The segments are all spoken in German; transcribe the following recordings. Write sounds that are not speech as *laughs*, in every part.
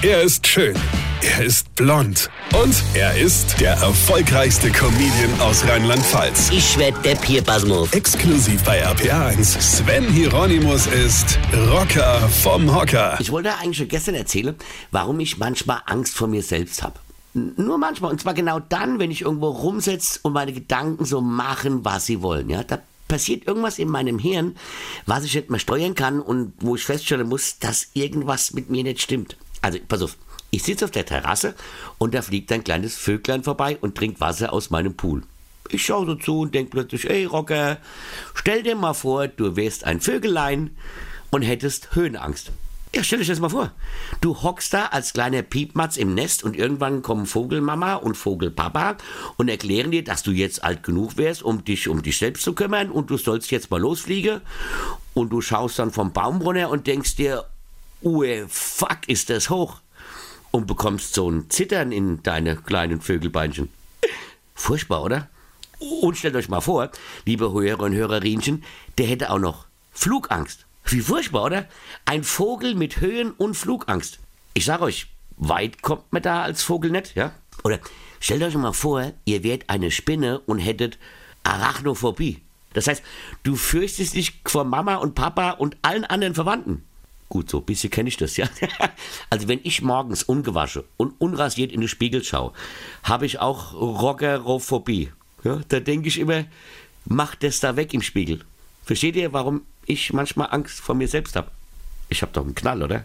Er ist schön. Er ist blond. Und er ist der erfolgreichste Comedian aus Rheinland-Pfalz. Ich werd der Pierpasmus. Exklusiv bei RPA1. Sven Hieronymus ist Rocker vom Hocker. Ich wollte eigentlich schon gestern erzählen, warum ich manchmal Angst vor mir selbst habe. Nur manchmal. Und zwar genau dann, wenn ich irgendwo rumsitze und meine Gedanken so machen, was sie wollen. Ja, da passiert irgendwas in meinem Hirn, was ich nicht mehr steuern kann und wo ich feststellen muss, dass irgendwas mit mir nicht stimmt. Also, pass auf. Ich sitze auf der Terrasse und da fliegt ein kleines Vöglein vorbei und trinkt Wasser aus meinem Pool. Ich schaue so zu und denke plötzlich, ey Rocker, stell dir mal vor, du wärst ein Vögelein und hättest Höhenangst. Ja, stell dich das mal vor. Du hockst da als kleiner Piepmatz im Nest und irgendwann kommen Vogelmama und Vogelpapa und erklären dir, dass du jetzt alt genug wärst, um dich um dich selbst zu kümmern und du sollst jetzt mal losfliegen. Und du schaust dann vom Baum runter und denkst dir, ue, fuck, ist das hoch. Und bekommst so ein Zittern in deine kleinen Vögelbeinchen. Furchtbar, oder? Und stellt euch mal vor, liebe Hörer und Hörerinchen, der hätte auch noch Flugangst. Wie furchtbar, oder? Ein Vogel mit Höhen- und Flugangst. Ich sag euch, weit kommt man da als Vogel nicht, ja? Oder stellt euch mal vor, ihr wärt eine Spinne und hättet Arachnophobie. Das heißt, du fürchtest dich vor Mama und Papa und allen anderen Verwandten. Gut, so ein bisschen kenne ich das, ja. *laughs* Also wenn ich morgens ungewaschen und unrasiert in den Spiegel schaue, habe ich auch Roggerophobie. Ja, da denke ich immer, mach das da weg im Spiegel. Versteht ihr, warum ich manchmal Angst vor mir selbst habe? Ich habe doch einen Knall, oder?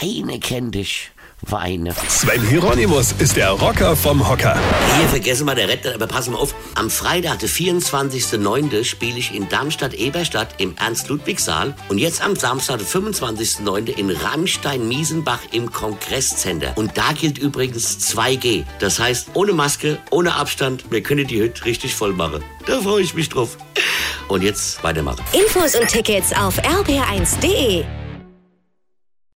Weine kenn dich, Weine. Sven Hieronymus ist der Rocker vom Hocker. Hier vergessen wir der Retter, aber pass mal auf. Am Freitag, der 24.09. spiele ich in Darmstadt-Eberstadt im Ernst-Ludwig-Saal und jetzt am Samstag, der 25.09. in Rammstein-Miesenbach im Kongresscenter. Und da gilt übrigens 2G. Das heißt, ohne Maske, ohne Abstand, wir können die Hütte richtig voll machen. Da freue ich mich drauf. Und jetzt weitermachen. Infos und Tickets auf rb1.de.